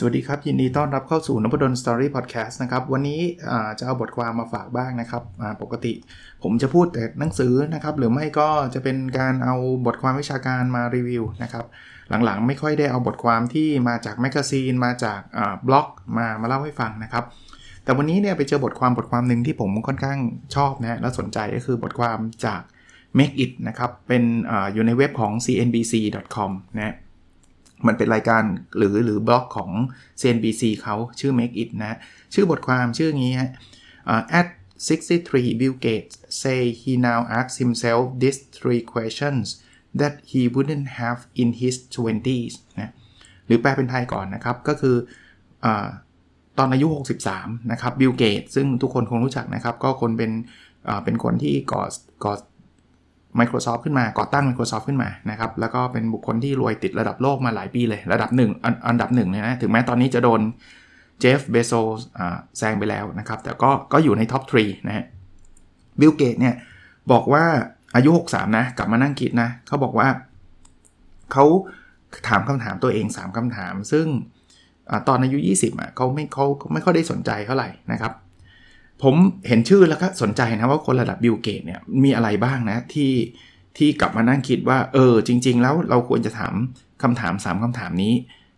สวัสดีครับ ยินดีต้อนรับเข้าสู่นพดลสตอรี่พอดแคสต์นะครับ วันนี้จะเอาบทความมาฝากบ้างนะครับ ปกติผมจะพูดแต่หนังสือนะครับ หรือไม่ก็จะเป็นการเอาบทความวิชาการมารีวิวนะครับ หลังๆไม่ค่อยได้เอาบทความที่มาจาก magazine มาจากบล็อกมามาเล่าให้ฟังนะครับ แต่วันนี้เนี่ยไปเจอบทความบทความหนึ่งที่ผมค่อนข้างชอบนะและสนใจก็คือบทความจาก Make It นะครับเป็นออยู่ในเว็บของ cnbc.com นะ มันเป็นรายการหรือหรือบล็อกของ CNBC เขาชื่อ Make It นะ ชื่อบทความชื่องี้ฮะ at 63 Bill Gates say he now asks himself these three questions that he wouldn't have in his 20s นะหรือแปลเป็นไทยก่อนนะครับ ก็คืออตอนอายุ 63 นะครับบิลเกตซึ่งทุกคนคงรู้จักนะครับ ก็คนเป็นเป็นคนที่ก่อก่อ Microsoft ขึ้นมาก่อตั้ง Microsoft ขึ้นมานะครับแล้วก็เป็นบุคคลที่รวยติดระดับโลกมาหลายปีเลยระดับหนึ่งอันดับหนึ่งเลยนะถึงแม้ตอนนี้จะโดนเจฟเบโซสแซงไปแล้วนะครับ แต่ก็ก็อยู่ใน top three นะฮะบิลเกตเนี่ยบอกว่าอายุ 63 นะ กลับมานั่งคิดนะเขาบอกว่าเขาถามคำถามตัวเอง 3คำถาม ซึ่งอตอนอายุ 20อะเขาไม่เขาไม่ค่อยได้สนใจเท่าไหร่นะครับ ผมเห็นชื่อแล้วก็สนใจนะว่าคนระดับบิลเกตเนี่ยมีอะไรบ้างนะที่ที่กลับมานั่งคิดว่า เออ จริง ๆ แล้วเราควรจะถามคำถาม 3คำถามนี้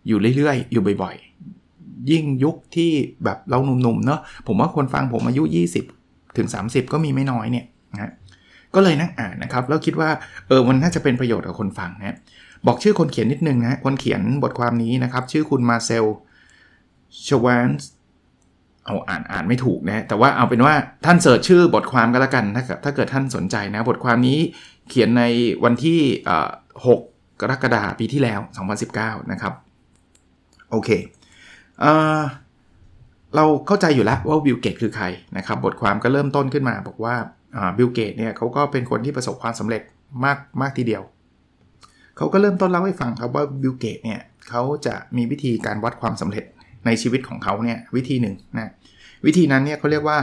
อยู่เรื่อยๆ อยู่บ่อยๆ ยิ่งยุคที่แบบเราหนุ่มๆเนาะผมว่าคนฟังผมอายุ 20 ถึง 30 ก็มีไม่น้อยเนี่ยนะก็เลยนั่งอ่านนะครับ แล้วคิดว่าเออมันน่าจะเป็นประโยชน์กับคนฟังนะบอกชื่อคนเขียนนิดนึงนะคนเขียนบทความนี้นะครับ ชื่อคุณมาเซลชวานส์ เอาอ่านอ่านไม่ถูกนะแต่ว่าเอาเป็นว่าท่านเสิร์ชชื่อบทความก็แล้วกันถ้าถ้าเกิดท่านสนใจนะ บทความนี้เขียนในวันที่6กรกฎาคมปีที่แล้ว 2019 นะครับ โอเคเเราเข้าใจอยู่แล้วว่าบิลเกตคือใครนะครับ บทความก็เริ่มต้นขึ้นมา บอกว่าบิลเกตเนี่ยเขาก็เป็นคนที่ประสบความสำเร็จมากมากทีเดียว เขาก็เริ่มต้นเล่าให้ฟังครับว่าบิลเกตเนี่ยเขาจะมีวิธีการวัดความสำเร็จ ในชีวิตของเขาเนี่ยวิธีหนึ่งนะวิธีนั้นเนี่ยเขาเรียกว่า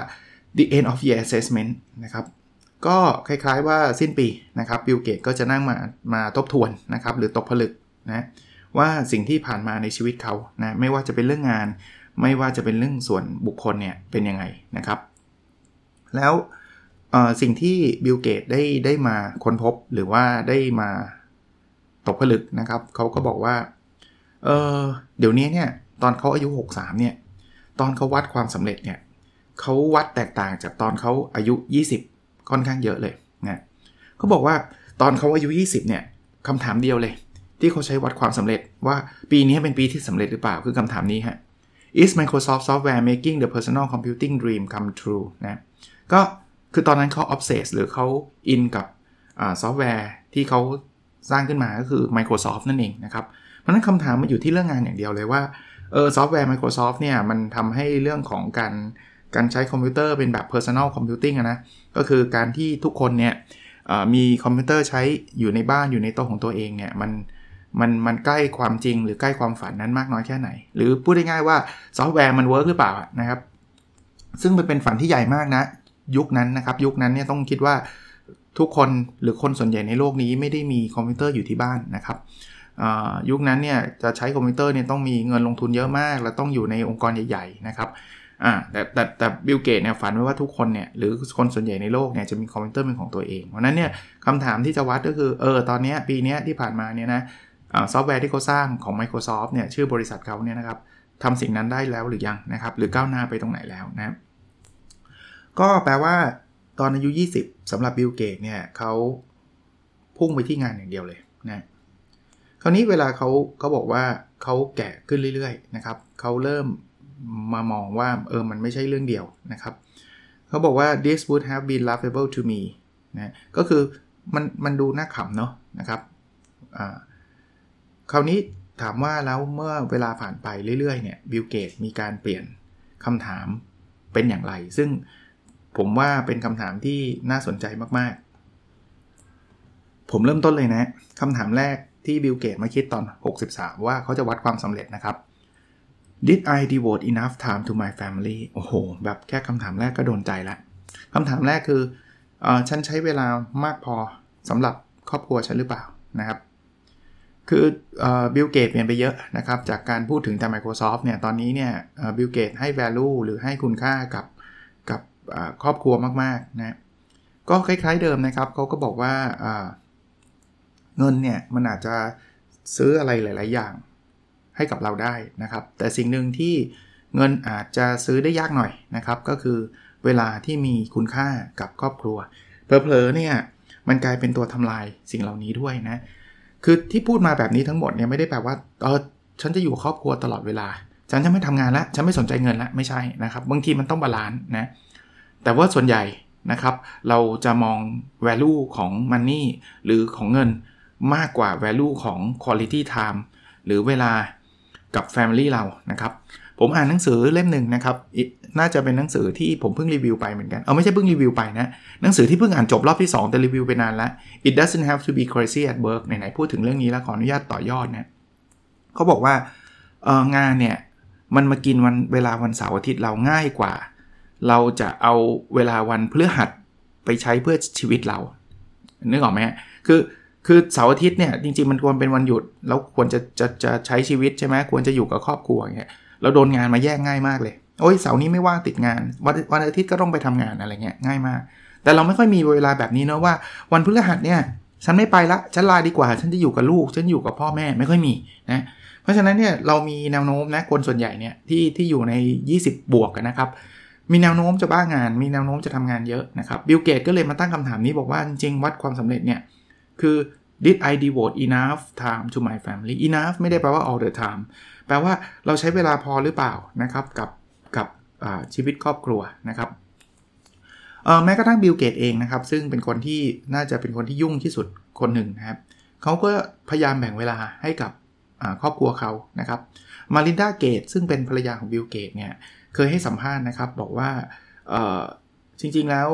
the end of year assessment นะครับก็คล้ายๆว่าสิ้นปีนะครับบิลเกตก็จะนั่งมามาทบทวนนะครับหรือตกผลึกนะว่าสิ่งที่ผ่านมาในชีวิตเขานะไม่ว่าจะเป็นเรื่องงาน ไม่ว่าจะเป็นเรื่องส่วนบุคคลเนี่ยเป็นยังไงนะครับ แล้วสิ่งที่บิลเกตได้ได้มาค้นพบหรือว่าได้มาตกผลึกนะครับเขาก็บอกว่าเออเดี๋ยวนี้เนี่ย ตอนเขาอายุ 63 เนี่ย ตอนเขาวัดความสำเร็จเนี่ยเขาวัดแตกต่างจากตอนเขาอายุ 20 ค่อนข้างเยอะเลยนะเขาบอกว่าตอนเขาอายุ 20 เนี่ยคำถามเดียวเลย ที่เขาใช้วัดความสำเร็จว่าปีนี้เป็นปีที่สำเร็จหรือเปล่าคือคำถามนี้ฮะ is Microsoft software making the personal computing dream come true นะก็คือตอนนั้นเขา obsess หรือเขาอินกับซอฟต์แวร์ที่เขาสร้างขึ้นมาก็คือ Microsoft นั่นเองนะครับ เพราะนั้นคำถามมันอยู่ที่เรื่องงานอย่างเดียวเลยว่า เออซอฟต์แวร์ Microsoft เนี่ยมันทำให้เรื่องของการการใช้คอมพิวเตอร์เป็นแบบ personal computing นะก็คือการที่ทุกคนเนี่ยมีคอมพิวเตอร์ใช้อยู่ในบ้านอยู่ในโต๊ะของตัวเองเนี่ยมันมันมันใกล้ความจริงหรือใกล้ความฝันนั้นมากน้อยแค่ไหน หรือพูดง่ายๆว่าซอฟต์แวร์มัน work หรือเปล่านะครับ ซึ่งมันเป็นฝันที่ใหญ่มากนะ ยุคนั้นนะครับ ยุคนั้นเนี่ยต้องคิดว่าทุกคนหรือคนส่วนใหญ่ในโลกนี้ไม่ได้มีคอมพิวเตอร์อยู่ที่บ้านนะครับ ยุคนั้นเนี่ยจะใช้คอมพิวเตอร์เนี่ยต้องมีเงินลงทุนเยอะมาก และต้องอยู่ในองค์กรใหญ่ ๆ นะครับอ่าแต่แต่แต่บิลเกตเนี่ยฝันไว้ว่าทุกคนเนี่ยหรือคนส่วนใหญ่ในโลกเนี่ยจะมีคอมพิวเตอร์เป็นของตัวเอง เพราะนั้นเนี่ยคำถามที่จะวัดก็คือเออตอนนี้ปีนี้ที่ผ่านมาเนี่ยนะซอฟต์แวร์ที่เขาสร้างของ Microsoft เนี่ยชื่อบริษัทเขาเนี่ยนะครับทำสิ่งนั้นได้แล้วหรือยังนะครับหรือก้าวหน้าไปตรงไหนแล้วนะก็แปลว่าตอนอายุ 20สำหรับบิลเกตเนี่ยเขาพุ่งไปที่งานอย่างเดียวเลยนะ คราวนี้เวลาเขาเขาบอกว่าเขาแก่ขึ้นเรื่อยๆนะครับเขาเริ่มมามองว่าเออมันไม่ใช่เรื่องเดียวนะครับเขาบอกว่า this would have been laughable to me นะก็คือมันมันดูน่าขำเนาะนะครับคราวนี้ถามว่าแล้วเมื่อเวลาผ่านไปเรื่อยๆเนี่ยบิลเกตมีการเปลี่ยนคำถามเป็นอย่างไร ซึ่งผมว่าเป็นคำถามที่น่าสนใจมากๆ ผมเริ่มต้นเลยนะคำถามแรก ที่บิลเกตมาคิดตอน 63 ว่าเขาจะวัดความสำเร็จนะครับ did I devote enough time to my family โอ้โห แบบแค่คำถามแรกก็โดนใจละคำถามแรกคืออฉันใช้เวลามากพอสำหรับครอบครัวฉันหรือเปล่านะครับ คือบิลเกตเปลี่ยนไปเยอะนะครับ จากการพูดถึงแต่ Microsoft เนี่ย ตอนนี้เนี่ยบิลเกตให้ value หรือให้คุณค่ากับกับครอบครัวมาก ๆ นะ ก็คล้าย ๆเดิมนะครับ เขาก็บอกว่า เงินเนี่ยมันอาจจะซื้ออะไรหลาย ๆ อย่างให้กับเราได้นะครับ แต่สิ่งหนึ่งที่เงินอาจจะซื้อได้ยากหน่อยนะครับ ก็คือเวลาที่มีคุณค่ากับครอบครัวเผลอๆเนี่ยมันกลายเป็นตัวทำลายสิ่งเหล่านี้ด้วยนะ คือที่พูดมาแบบนี้ทั้งหมดเนี่ยไม่ได้แปลว่าเออฉันจะอยู่ครอบครัวตลอดเวลา ฉันจะไม่ทำงานแล้วฉันไม่สนใจเงินแล้วไม่ใช่นะครับ บางทีมันต้องบาลานซ์นะ แต่ว่าส่วนใหญ่นะครับ เราจะมอง value ของ money หรือของเงิน มากกว่า value ของ quality time หรือเวลากับ family เรานะครับ ผมอ่านหนังสือเล่มหนึ่งนะครับ น่าจะเป็นหนังสือที่ผมเพิ่งรีวิวไปเหมือนกัน เอาไม่ใช่เพิ่งรีวิวไปนะ หนังสือที่เพิ่งอ่านจบรอบที่ 2 แต่รีวิวไปนานแล้ว It doesn't have to be crazy at work ไหนๆพูดถึงเรื่องนี้แล้วขออนุญาตต่อยอดนะเขาบอกว่าอองานเนี่ยมันมากินวันเวลาวันเสาร์อาทิตย์เราง่ายกว่า เราจะเอาเวลาวันพฤหัสไปใช้เพื่อชีวิตเรานึกออกไหมคือ คือเสาร์อาทิตย์เนี่ยจริงๆมันควรเป็นวันหยุด แล้วควรจะจะจะใช้ชีวิตใช่ไหมควรจะอยู่กับครอบครัวเงี้ยเราโดนงานมาแย่งง่ายมากเลยโอ้ยเสาร์นี้ไม่ว่างติดงาน วันวันอาทิตย์ก็ต้องไปทำงานอะไรเงี้ยง่ายมาก แต่เราไม่ค่อยมีเวลาแบบนี้เนะว่า วันพฤหัสเนี่ยฉันไม่ไปละฉันลาดีกว่า ฉันจะอยู่กับลูก ฉันอยู่กับพ่อแม่ไม่ค่อยมีนะเพราะฉะนั้นเนี่ยเรามีแนวโน้มนะคนส่วนใหญ่เนี่ยที่ที่อยู่ใน 20 บวกนะครับมีแนวโน้มจะบ้างาน มีแนวโน้มจะทำงานเยอะนะครับบิลเกตก็เลยมาตั้งคำถามนี้บอกว่าจริงๆวัดความสำเร็จเนี่ยคือ did I devote enough time to my family enough ไม่ได้แปลว่า all the time แปลว่าเราใช้เวลาพอหรือเปล่านะครับกับกับชีวิตครอบครัวนะครับแม้กระทั่งบิลเกตเองนะครับ ซึ่งเป็นคนที่น่าจะเป็นคนที่ยุ่งที่สุดคนหนึ่งนะครับเขาก็พยายามแบ่งเวลาให้กับครอบครัวเขานะครับเมลินดาเกตซึ่งเป็นภรรยาของบิลเกตเนี่ยเคยให้สัมภาษณ์นะครับ บอกว่าจริงๆแล้ว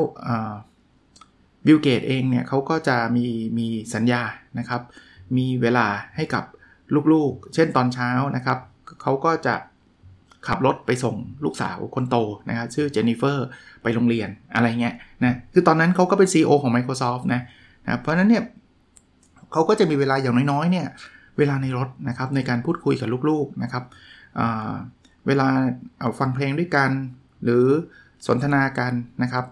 บิลเกตเองเนี่ยเขาก็จะมีมีสัญญานะครับ มีเวลาให้กับลูกๆ เช่นตอนเช้านะครับเขาก็จะขับรถไปส่งลูกสาวคนโตนะครับชื่อเจนนิเฟอร์ไปโรงเรียนอะไรเงี้ยนะคือตอนนั้นเขาก็เป็น CEO ของ Microsoft นะนะเพราะนั้นเนี่ยเขาก็จะมีเวลาอย่างน้อยๆเนี่ยเวลาในรถนะครับในการพูดคุยกับลูกๆนะครับเวลาเอาฟังเพลงด้วยกัน หรือสนทนากันนะครับ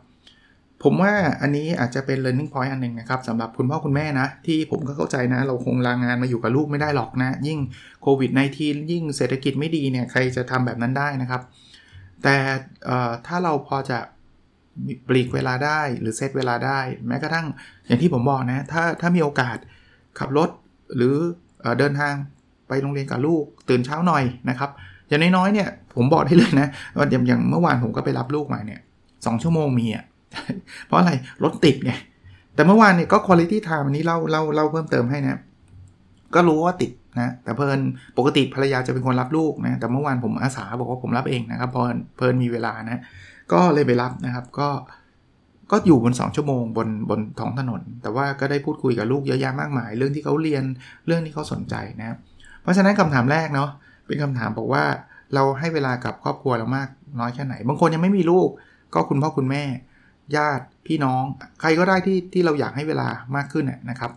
ผมว่าอันนี้อาจจะเป็น learning point อันหนึ่งนะครับสำหรับคุณพ่อคุณแม่นะ ที่ผมก็เข้าใจนะ เราคงลางงานมาอยู่กับลูกไม่ได้หรอกนะ ยิ่งโควิด -19 ยิ่งเศรษฐกิจไม่ดีเนี่ย ใครจะทำแบบนั้นได้นะครับ แต่ถ้าเราพอจะปลีกเวลาได้หรือเซตเวลาได้ แม้กระทั่งอย่างที่ผมบอกนะ ถ้าถ้ามีโอกาสขับรถหรือเดินทางไปโรงเรียนกับลูก ตื่นเช้าหน่อยนะครับอย่างน้อยๆเนี่ยผมบอกได้เลยนะว่าอย่างเมื่อวานผมก็ไปรับลูกมาเนี่ยสชั่วโมงมีอะ เพราะอะไรรถติดไงแต่เมื่อวานเนี่ยก็คุณลิตี้ไทม์อันนี้เล่าเล่าเล่าเพิ่มเติมให้นะก็รู้ว่าติดนะแต่เพลินปกติภรรยาจะเป็นคนรับลูกนะแต่เมื่อวานผมอาสาบอกว่าผมรับเองนะครับพอเพลินมีเวลานะ ก็เลยไปรับนะครับ ก็ก็อยู่บน 2 ชั่วโมงบนบนท้องถนน แต่ว่าก็ได้พูดคุยกับลูกเยอะแยะมากมาย เรื่องที่เขาเรียนเรื่องที่เขาสนใจนะครับเพราะฉะนั้นคำถามแรกเนาะเป็นคำถามบอกว่าเราให้เวลากับครอบครัวเรามากน้อยแค่ไหน บางคนยังไม่มีลูก ก็คุณพ่อคุณแม่ ญาติพี่น้อง ใครก็ได้ที่ที่เราอยากให้เวลามากขึ้นนะครับ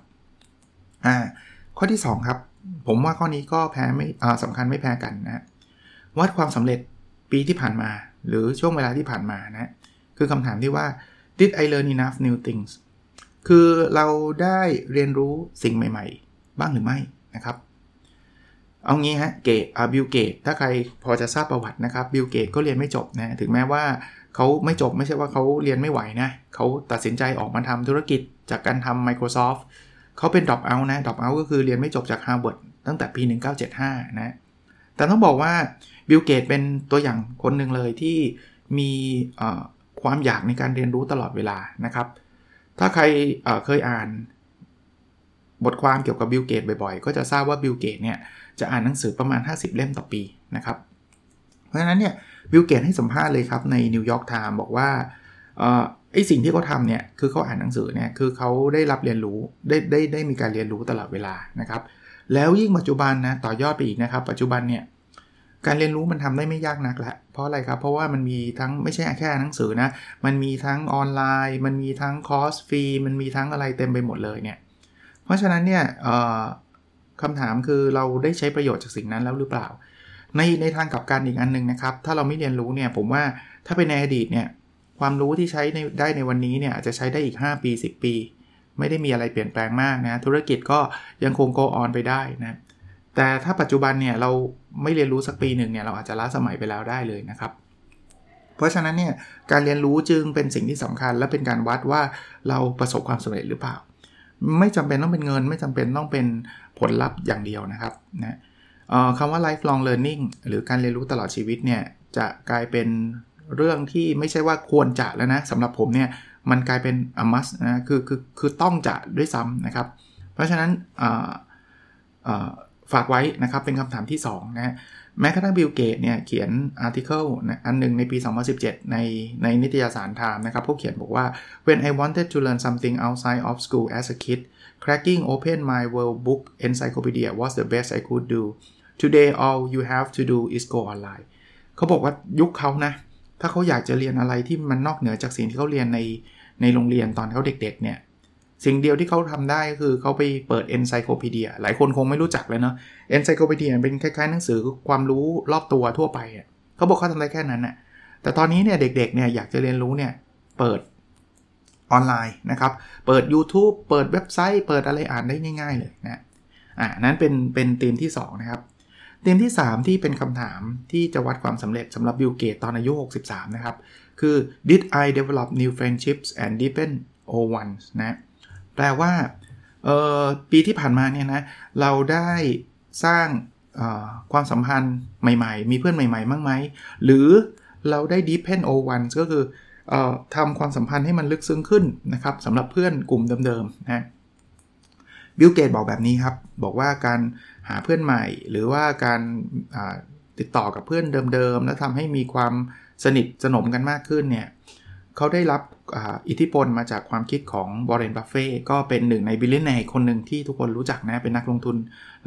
อ่าข้อที่ 2 ครับ ผมว่าข้อนี้ก็แพ้ไม่อ่าสำคัญไม่แพ้กันนะวัดความสำเร็จปีที่ผ่านมา หรือช่วงเวลาที่ผ่านมานะคือคำถามที่ว่า did I learn enough new things คือเราได้เรียนรู้สิ่งใหม่ ๆ บ้างหรือไม่นะครับ เอางี้ฮะเกตบิลเกตถ้าใครพอจะทราบประวัตินะครับบิลเกตก็เรียนไม่จบนะถึงแม้ว่า เขาไม่จบไม่ใช่ว่าเขาเรียนไม่ไหวนะเขาตัดสินใจออกมาทำธุรกิจจากการทำ Microsoft เขาเป็น drop out นะ drop out ก็คือเรียนไม่จบจาก Harvard ตั้งแต่ปี 1975 นะ แต่ต้องบอกว่าบิลเกตเป็นตัวอย่างคนหนึ่งเลยที่มีความอยากในการเรียนรู้ตลอดเวลานะครับ ถ้าใครเคยอ่าน บทความเกี่ยวกับบิลเกตบ่อยๆ ก็จะทราบว่าบิลเกตเนี่ยจะอ่านหนังสือประมาณ 50 เล่มต่อปีนะครับ เพราะฉะนั้นเนี่ยบิลเกตให้สัมภาษณ์เลยครับในนิวยอร์กไทม์บอกว่าไอ้สิ่งที่เขาทำเนี่ยคือเขาอ่านหนังสือเนี่ยคือเขาได้รับเรียนรู้ได้ได้ได้มีการเรียนรู้ตลอดเวลานะครับ แล้วยิ่งปัจจุบันนะต่อยอดไปอีกนะครับ ปัจจุบันเนี่ยการเรียนรู้มันทำได้ไม่ยากนักละเพราะอะไรครับ เพราะว่ามันมีทั้งไม่ใช่แค่หนังสือนะ มันมีทั้งออนไลน์ มันมีทั้งคอร์สฟรี มันมีทั้งอะไรเต็มไปหมดเลยเนี่ย เพราะฉะนั้นเนี่ยคำถามคือเราได้ใช้ประโยชน์จากสิ่งนั้นแล้วหรือเปล่า ในในทางกลับกันอีกอันนึงนะครับ ถ้าเราไม่เรียนรู้เนี่ยผมว่าถ้าเป็นในอดีตเนี่ยความรู้ที่ใช้ในได้ในวันนี้เนี่ยอาจจะใช้ได้อีก 5 ปี 10 ปี ไม่ได้มีอะไรเปลี่ยนแปลงมากนะธุรกิจก็ยังคงโกออนไปได้นะแต่ถ้าปัจจุบันเนี่ยเราไม่เรียนรู้สักปีหนึ่งเนี่ยเราอาจจะล้าสมัยไปแล้วได้เลยนะครับ เพราะฉะนั้นเนี่ยการเรียนรู้จึงเป็นสิ่งที่สำคัญ และเป็นการวัดว่าเราประสบความสำเร็จหรือเปล่า ไม่จำเป็นต้องเป็นเงิน ไม่จำเป็นต้องเป็นผลลัพธ์อย่างเดียวนะครับนะ คำว่า lifelong learning หรือการเรียนรู้ตลอดชีวิตเนี่ยจะกลายเป็นเรื่องที่ไม่ใช่ว่าควรจะแล้วนะสำหรับผมเนี่ยมันกลายเป็น a must นะคือคือคือต้องจะด้วยซ้ำนะครับ เพราะฉะนั้นฝากไว้นะครับเป็นคำถามที่2นะแม้กระทั่งบิลเกตเนี่ยเขียน article อันหนึ่งในปี 2017 ในในนิตยสารไทม์นะครับเขาเขียนบอกว่า when I wanted to learn something outside of school as a kid cracking open my world book encyclopedia was the best I could do today all you have to do is go online เขาบอกว่ายุคเขานะ ถ้าเขาอยากจะเรียนอะไรที่มันนอกเหนือจากสิ่งที่เขาเรียนในในโรงเรียนตอนเขาเด็ก ๆ เนี่ย สิ่งเดียวที่เขาทำได้ก็คือเขาไปเปิด Encyclopedia หลายคนคงไม่รู้จักเลยเนาะ Encyclopedia เป็นคล้ายๆหนังสือความรู้รอบตัวทั่วไปอะเขาบอกเขาทำได้แค่นั้นน่ะแต่ตอนนี้เนี่ยเด็กๆเนี่ยอยากจะเรียนรู้เนี่ยเปิดออนไลน์นะครับ เปิด YouTube เปิดเว็บไซต์ เปิดอะไรอ่านได้ง่าย ๆ เลยนะ อ่านั่นเป็นเป็นธีมที่ 2 นะครับ ธีมที่ 3 ที่เป็นคำถามที่จะวัดความสำเร็จสำหรับบิลเกตตอนอายุ 63 นะครับ คือ did I develop new friendships and deepen old ones นะแปลว่าปีที่ผ่านมาเนี่ยนะ เราได้สร้างความสัมพันธ์ใหม่ๆ มีเพื่อนใหม่ๆบ้างไหม หรือเราได้ deepen old ones ก็คือทำความสัมพันธ์ให้มันลึกซึ้งขึ้นนะครับสำหรับเพื่อนกลุ่มเดิมๆนะบิลเกตบอกแบบนี้ครับ บอกว่าการ หาเพื่อนใหม่ หรือว่าการติดต่อกับเพื่อนเดิมๆ แล้วทำให้มีความสนิทสนมกันมากขึ้นเนี่ยเขาได้รับอิทธิพลมาจากความคิดของวอร์เรนบัฟเฟ่ก็เป็นหนึ่งใน billionaire คนหนึ่งที่ทุกคนรู้จักนะ เป็นนักลงทุน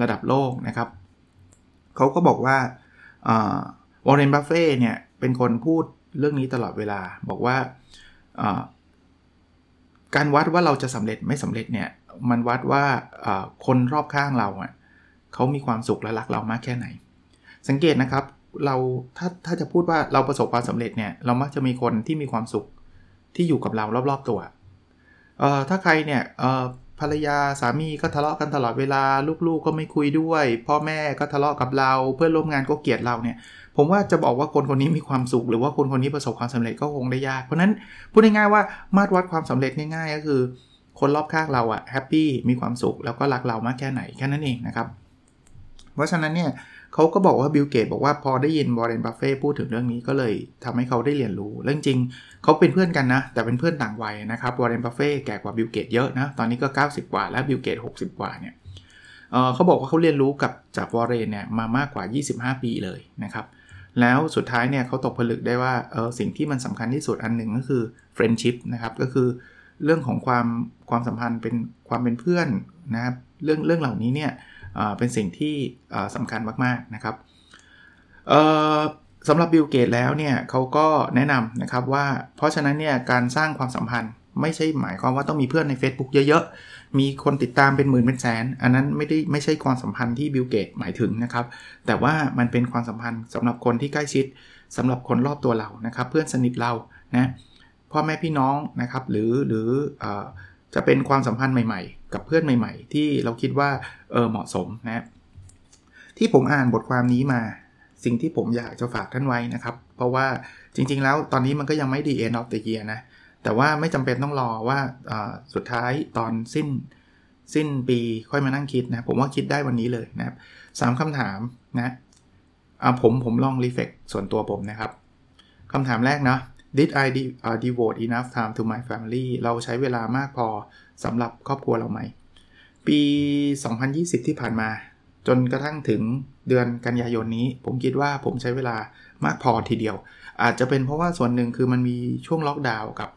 ระดับโลกนะครับเขาก็บอกว่าวอร์เรนบัฟเฟ่เนี่ยเป็นคนพูดเรื่องนี้ตลอดเวลาบอกว่าการวัดว่าเราจะสำเร็จไม่สำเร็จเนี่ยมันวัดว่าคนรอบข้างเราอะ เขามีความสุขและรักเรามากแค่ไหน สังเกตนะครับเราถ้าถ้าจะพูดว่าเราประสบความสำเร็จเนี่ยเรามักจะมีคนที่มีความสุขที่อยู่กับเรารอบๆตัวเอ่อถ้าใครเนี่ยเอ่อภรรยาสามีก็ทะเลาะกันตลอดเวลาลูกๆก็ไม่คุยด้วย พ่อแม่ก็ทะเลาะกับเรา เพื่อนร่วมงานก็เกลียดเราเนี่ย ผมว่าจะบอกว่าคนคนนี้มีความสุข หรือว่าคนคนนี้ประสบความสำเร็จก็คงได้ยาก เพราะนั้นพูดง่ายๆว่ามาตรวัดความสำเร็จง่ายๆ ก็คือ คนรอบข้างเราอะ happy มีความสุขแล้วก็รักเรามากแค่ไหนแค่นั้นเองนะครับ เพราะฉะนั้นเนี่ยเขาก็บอกว่าบิลเกตบอกว่าพอได้ยินวอร์เรนบัฟเฟ่พูดถึงเรื่องนี้ก็เลยทำให้เขาได้เรียนรู้ เรื่องจริงเขาเป็นเพื่อนกันนะ แต่เป็นเพื่อนต่างวัยนะครับวอร์เรนบัฟเฟ่แก่กว่าบิลเกตเยอะนะ ตอนนี้ก็ 90 กว่าแล้วบิลเกต60 กว่าเนี่ยเขาบอกว่าเขาเรียนรู้กับจากวอร์เรนเนี่ยมามากกว่า 25 ปีเลยนะครับแล้วสุดท้ายเนี่ยเขาตกผลึกได้ว่าเออสิ่งที่มันสำคัญที่สุดอันหนึ่งก็คือ friendship นะครับก็คือเรื่องของความความสัมพันธ์เป็นความเป็นเพื่อนนะครับเรื่องเรื่องเหล่านี้เนี่ย เป็นสิ่งที่สำคัญมากๆนะครับสำหรับบิลเกตแล้วเนี่ยเขาก็แนะนำนะครับว่า เพราะฉะนั้นเนี่ยการสร้างความสัมพันธ์ไม่ใช่หมายความว่าต้องมีเพื่อนใน Facebook เยอะๆ มีคนติดตามเป็นหมื่นเป็นแสน อันนั้นไม่ได้ไม่ใช่ความสัมพันธ์ที่บิลเกตหมายถึงนะครับ แต่ว่ามันเป็นความสัมพันธ์สำหรับคนที่ใกล้ชิดสำหรับคนรอบตัวเรานะครับ เพื่อนสนิทเรานะพ่อแม่พี่น้องนะครับ หรือหรืออ จะเป็นความสัมพันธ์ใหม่ๆ กับเพื่อนใหม่ ๆ ที่เราคิดว่าเออเหมาะสมนะที่ผมอ่านบทความนี้มาสิ่งที่ผมอยากจะฝากท่านไว้นะครับ เพราะว่าจริง ๆ แล้วตอนนี้มันก็ยังไม่ดี end of the year นะ แต่ว่าไม่จำเป็นต้องรอว่าสุดท้ายตอนสิ้นสิ้นปีค่อยมานั่งคิดนะ ผมว่าคิดได้วันนี้เลยนะครับสามคำถามนะผมผมลองรีเฟกส่วนตัวผมนะครับคำถามแรกเนาะ did I devote enough time to my family เราใช้เวลามากพอสำหรับครอบครัวเราไหม ปี 2020 ที่ผ่านมา จนกระทั่งถึงเดือนกันยายนนี้ ผมคิดว่าผมใช้เวลามากพอทีเดียว อาจจะเป็นเพราะว่าส่วนหนึ่งคือมันมีช่วงล็อกดาวน์กับ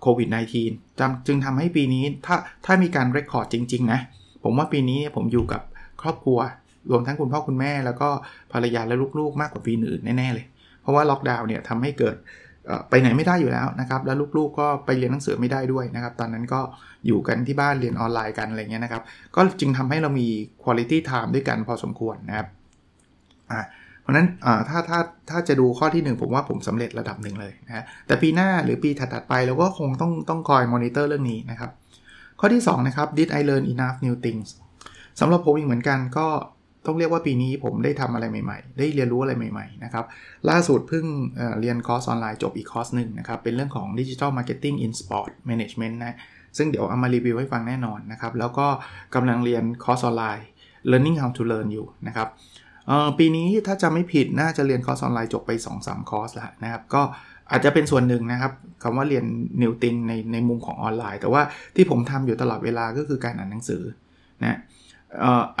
โควิด -19 จึงทำให้ปีนี้ถ้าถ้ามีการเรคคอร์ดจริง ๆ นะ ผมว่าปีนี้ผมอยู่กับครอบครัว รวมทั้งคุณพ่อคุณแม่ แล้วก็ภรรยาและลูกๆ มากกว่าปีอื่นแน่ ๆ เลย เพราะว่าล็อกดาวน์เนี่ยทำให้เกิด ไปไหนไม่ได้อยู่แล้วนะครับ แล้วลูกๆก็ไปเรียนหนังสือไม่ได้ด้วยนะครับ ตอนนั้นก็อยู่กันที่บ้านเรียนออนไลน์กันอะไรเงี้ยนะครับ ก็จึงทำให้เรามี quality time ด้วยกันพอสมควรนะครับอ่าเพราะนั้นถ้าถ้าถ้าจะดูข้อที่ 1 ผมว่าผมสำเร็จระดับหนึ่งเลยนะแต่ปีหน้าหรือปีถัดๆไปเราก็คงต้องต้องคอยมอนิเตอร์เรื่องนี้นะครับ ข้อที่2นะครับ did I learn enough new things สำหรับผมอีกเหมือนกันก็ ต้องเรียกว่าปีนี้ผมได้ทำอะไรใหม่ๆ ได้เรียนรู้อะไรใหม่ๆนะครับล่าสุดเพิ่งเรียนคอร์สออนไลน์จบอีกคอร์สหนึ่งนะครับเป็นเรื่องของ Digital Marketing in Sport Management นะซึ่งเดี๋ยวเอามารีวิวให้ฟังแน่นอนนะครับแล้วก็กำลังเรียนคอร์สออนไลน์ Learning How to Learn อยู่นะครับปีนี้ถ้าจะไม่ผิดน่าจะเรียนคอร์สออนไลน์จบไป 2-3 คอร์สแล้วนะครับก็อาจจะเป็นส่วนหนึ่งนะครับคำว่าเรียน new things ในในมุมของออนไลน์ แต่ว่าที่ผมทำอยู่ตลอดเวลาก็คือการอ่านหนังสือนะ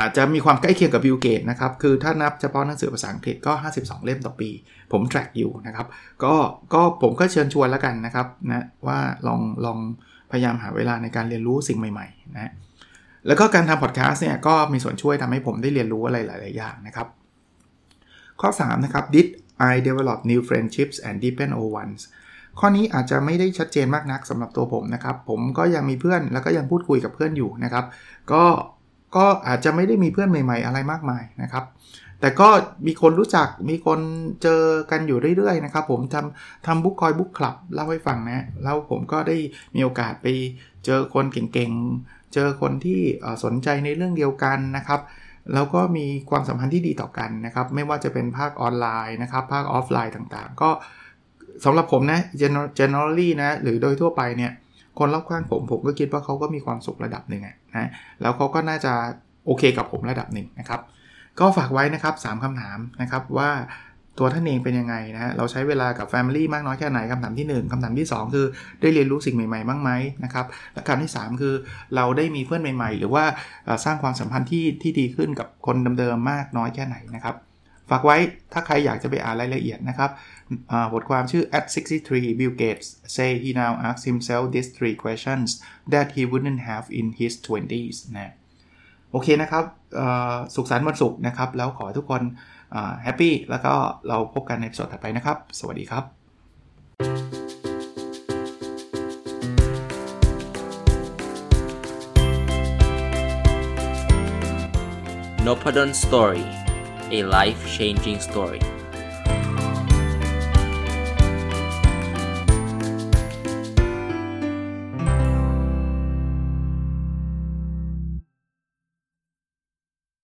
อาจจะมีความใกล้เคียงกับบิลเกตนะครับ คือถ้านับเฉพาะหนังสือภาษาอังกฤษก็ 52 เล่มต่อปี ผม track อยู่นะครับ ก็ก็ผมก็เชิญชวนแล้วกันนะครับนะว่าลองลองพยายามหาเวลาในการเรียนรู้สิ่งใหม่ๆนะแล้วก็การทำพอดแคสต์เนี่ยก็มีส่วนช่วยทำให้ผมได้เรียนรู้อะไรหลาย ๆ อย่างนะครับ ข้อ 3 นะครับ did I develop new friendships and deepen old ones ข้อนี้อาจจะไม่ได้ชัดเจนมากนักสำหรับตัวผมนะครับ ผมก็ยังมีเพื่อนแล้วก็ยังพูดคุยกับเพื่อนอยู่นะครับ ก็ ก็อาจจะไม่ได้มีเพื่อนใหม่ๆ อะไรมากมายนะครับ แต่ก็มีคนรู้จักมีคนเจอกันอยู่เรื่อยๆนะครับ ผมทำทำบุ๊กคอยบุ๊กคลับเล่าให้ฟังนะแล้วผมก็ได้มีโอกาสไปเจอคนเก่งๆ เจอคนที่สนใจในเรื่องเดียวกันนะครับแล้วก็มีความสัมพันธ์ที่ดีต่อกันนะครับ ไม่ว่าจะเป็นภาคออนไลน์นะครับ ภาคออฟไลน์ต่างๆ ก็สำหรับผมนะ generally นะ หรือโดยทั่วไปเนี่ย คนรอบข้างผมผมก็คิดว่าเขาก็มีความสุขระดับหนึ่งนะแล้วเขาก็น่าจะโอเคกับผมระดับหนึ่งนะครับ ก็ฝากไว้นะครับ 3คำถามนะครับว่าตัวท่านเองเป็นยังไงนะฮะเราใช้เวลากับ Family มากน้อยแค่ไหนคำถามที่ 1คำถามที่ 2 คือได้เรียนรู้สิ่งใหม่ๆบ้างไหมนะครับและคำที่ 3 คือเราได้มีเพื่อนใหม่ๆ หรือว่าสร้างความสัมพันธ์ที่ที่ดีขึ้นกับคนเดิมๆมากน้อยแค่ไหนนะครับ ฝากไว้ถ้าใครอยากจะไปอ่านรายละเอียดนะครับ บทความชื่อ at 63 Bill Gates say he now asks himself these three questions that he wouldn't have in his 20s นะโอเคนะครับสุขสันต์วันศุกร์นะครับ แล้วขอให้ทุกคนแฮปปี้แล้วก็เราพบกันในสดถัดไปนะครับ สวัสดีครับ n o p a d o n Story a life changing story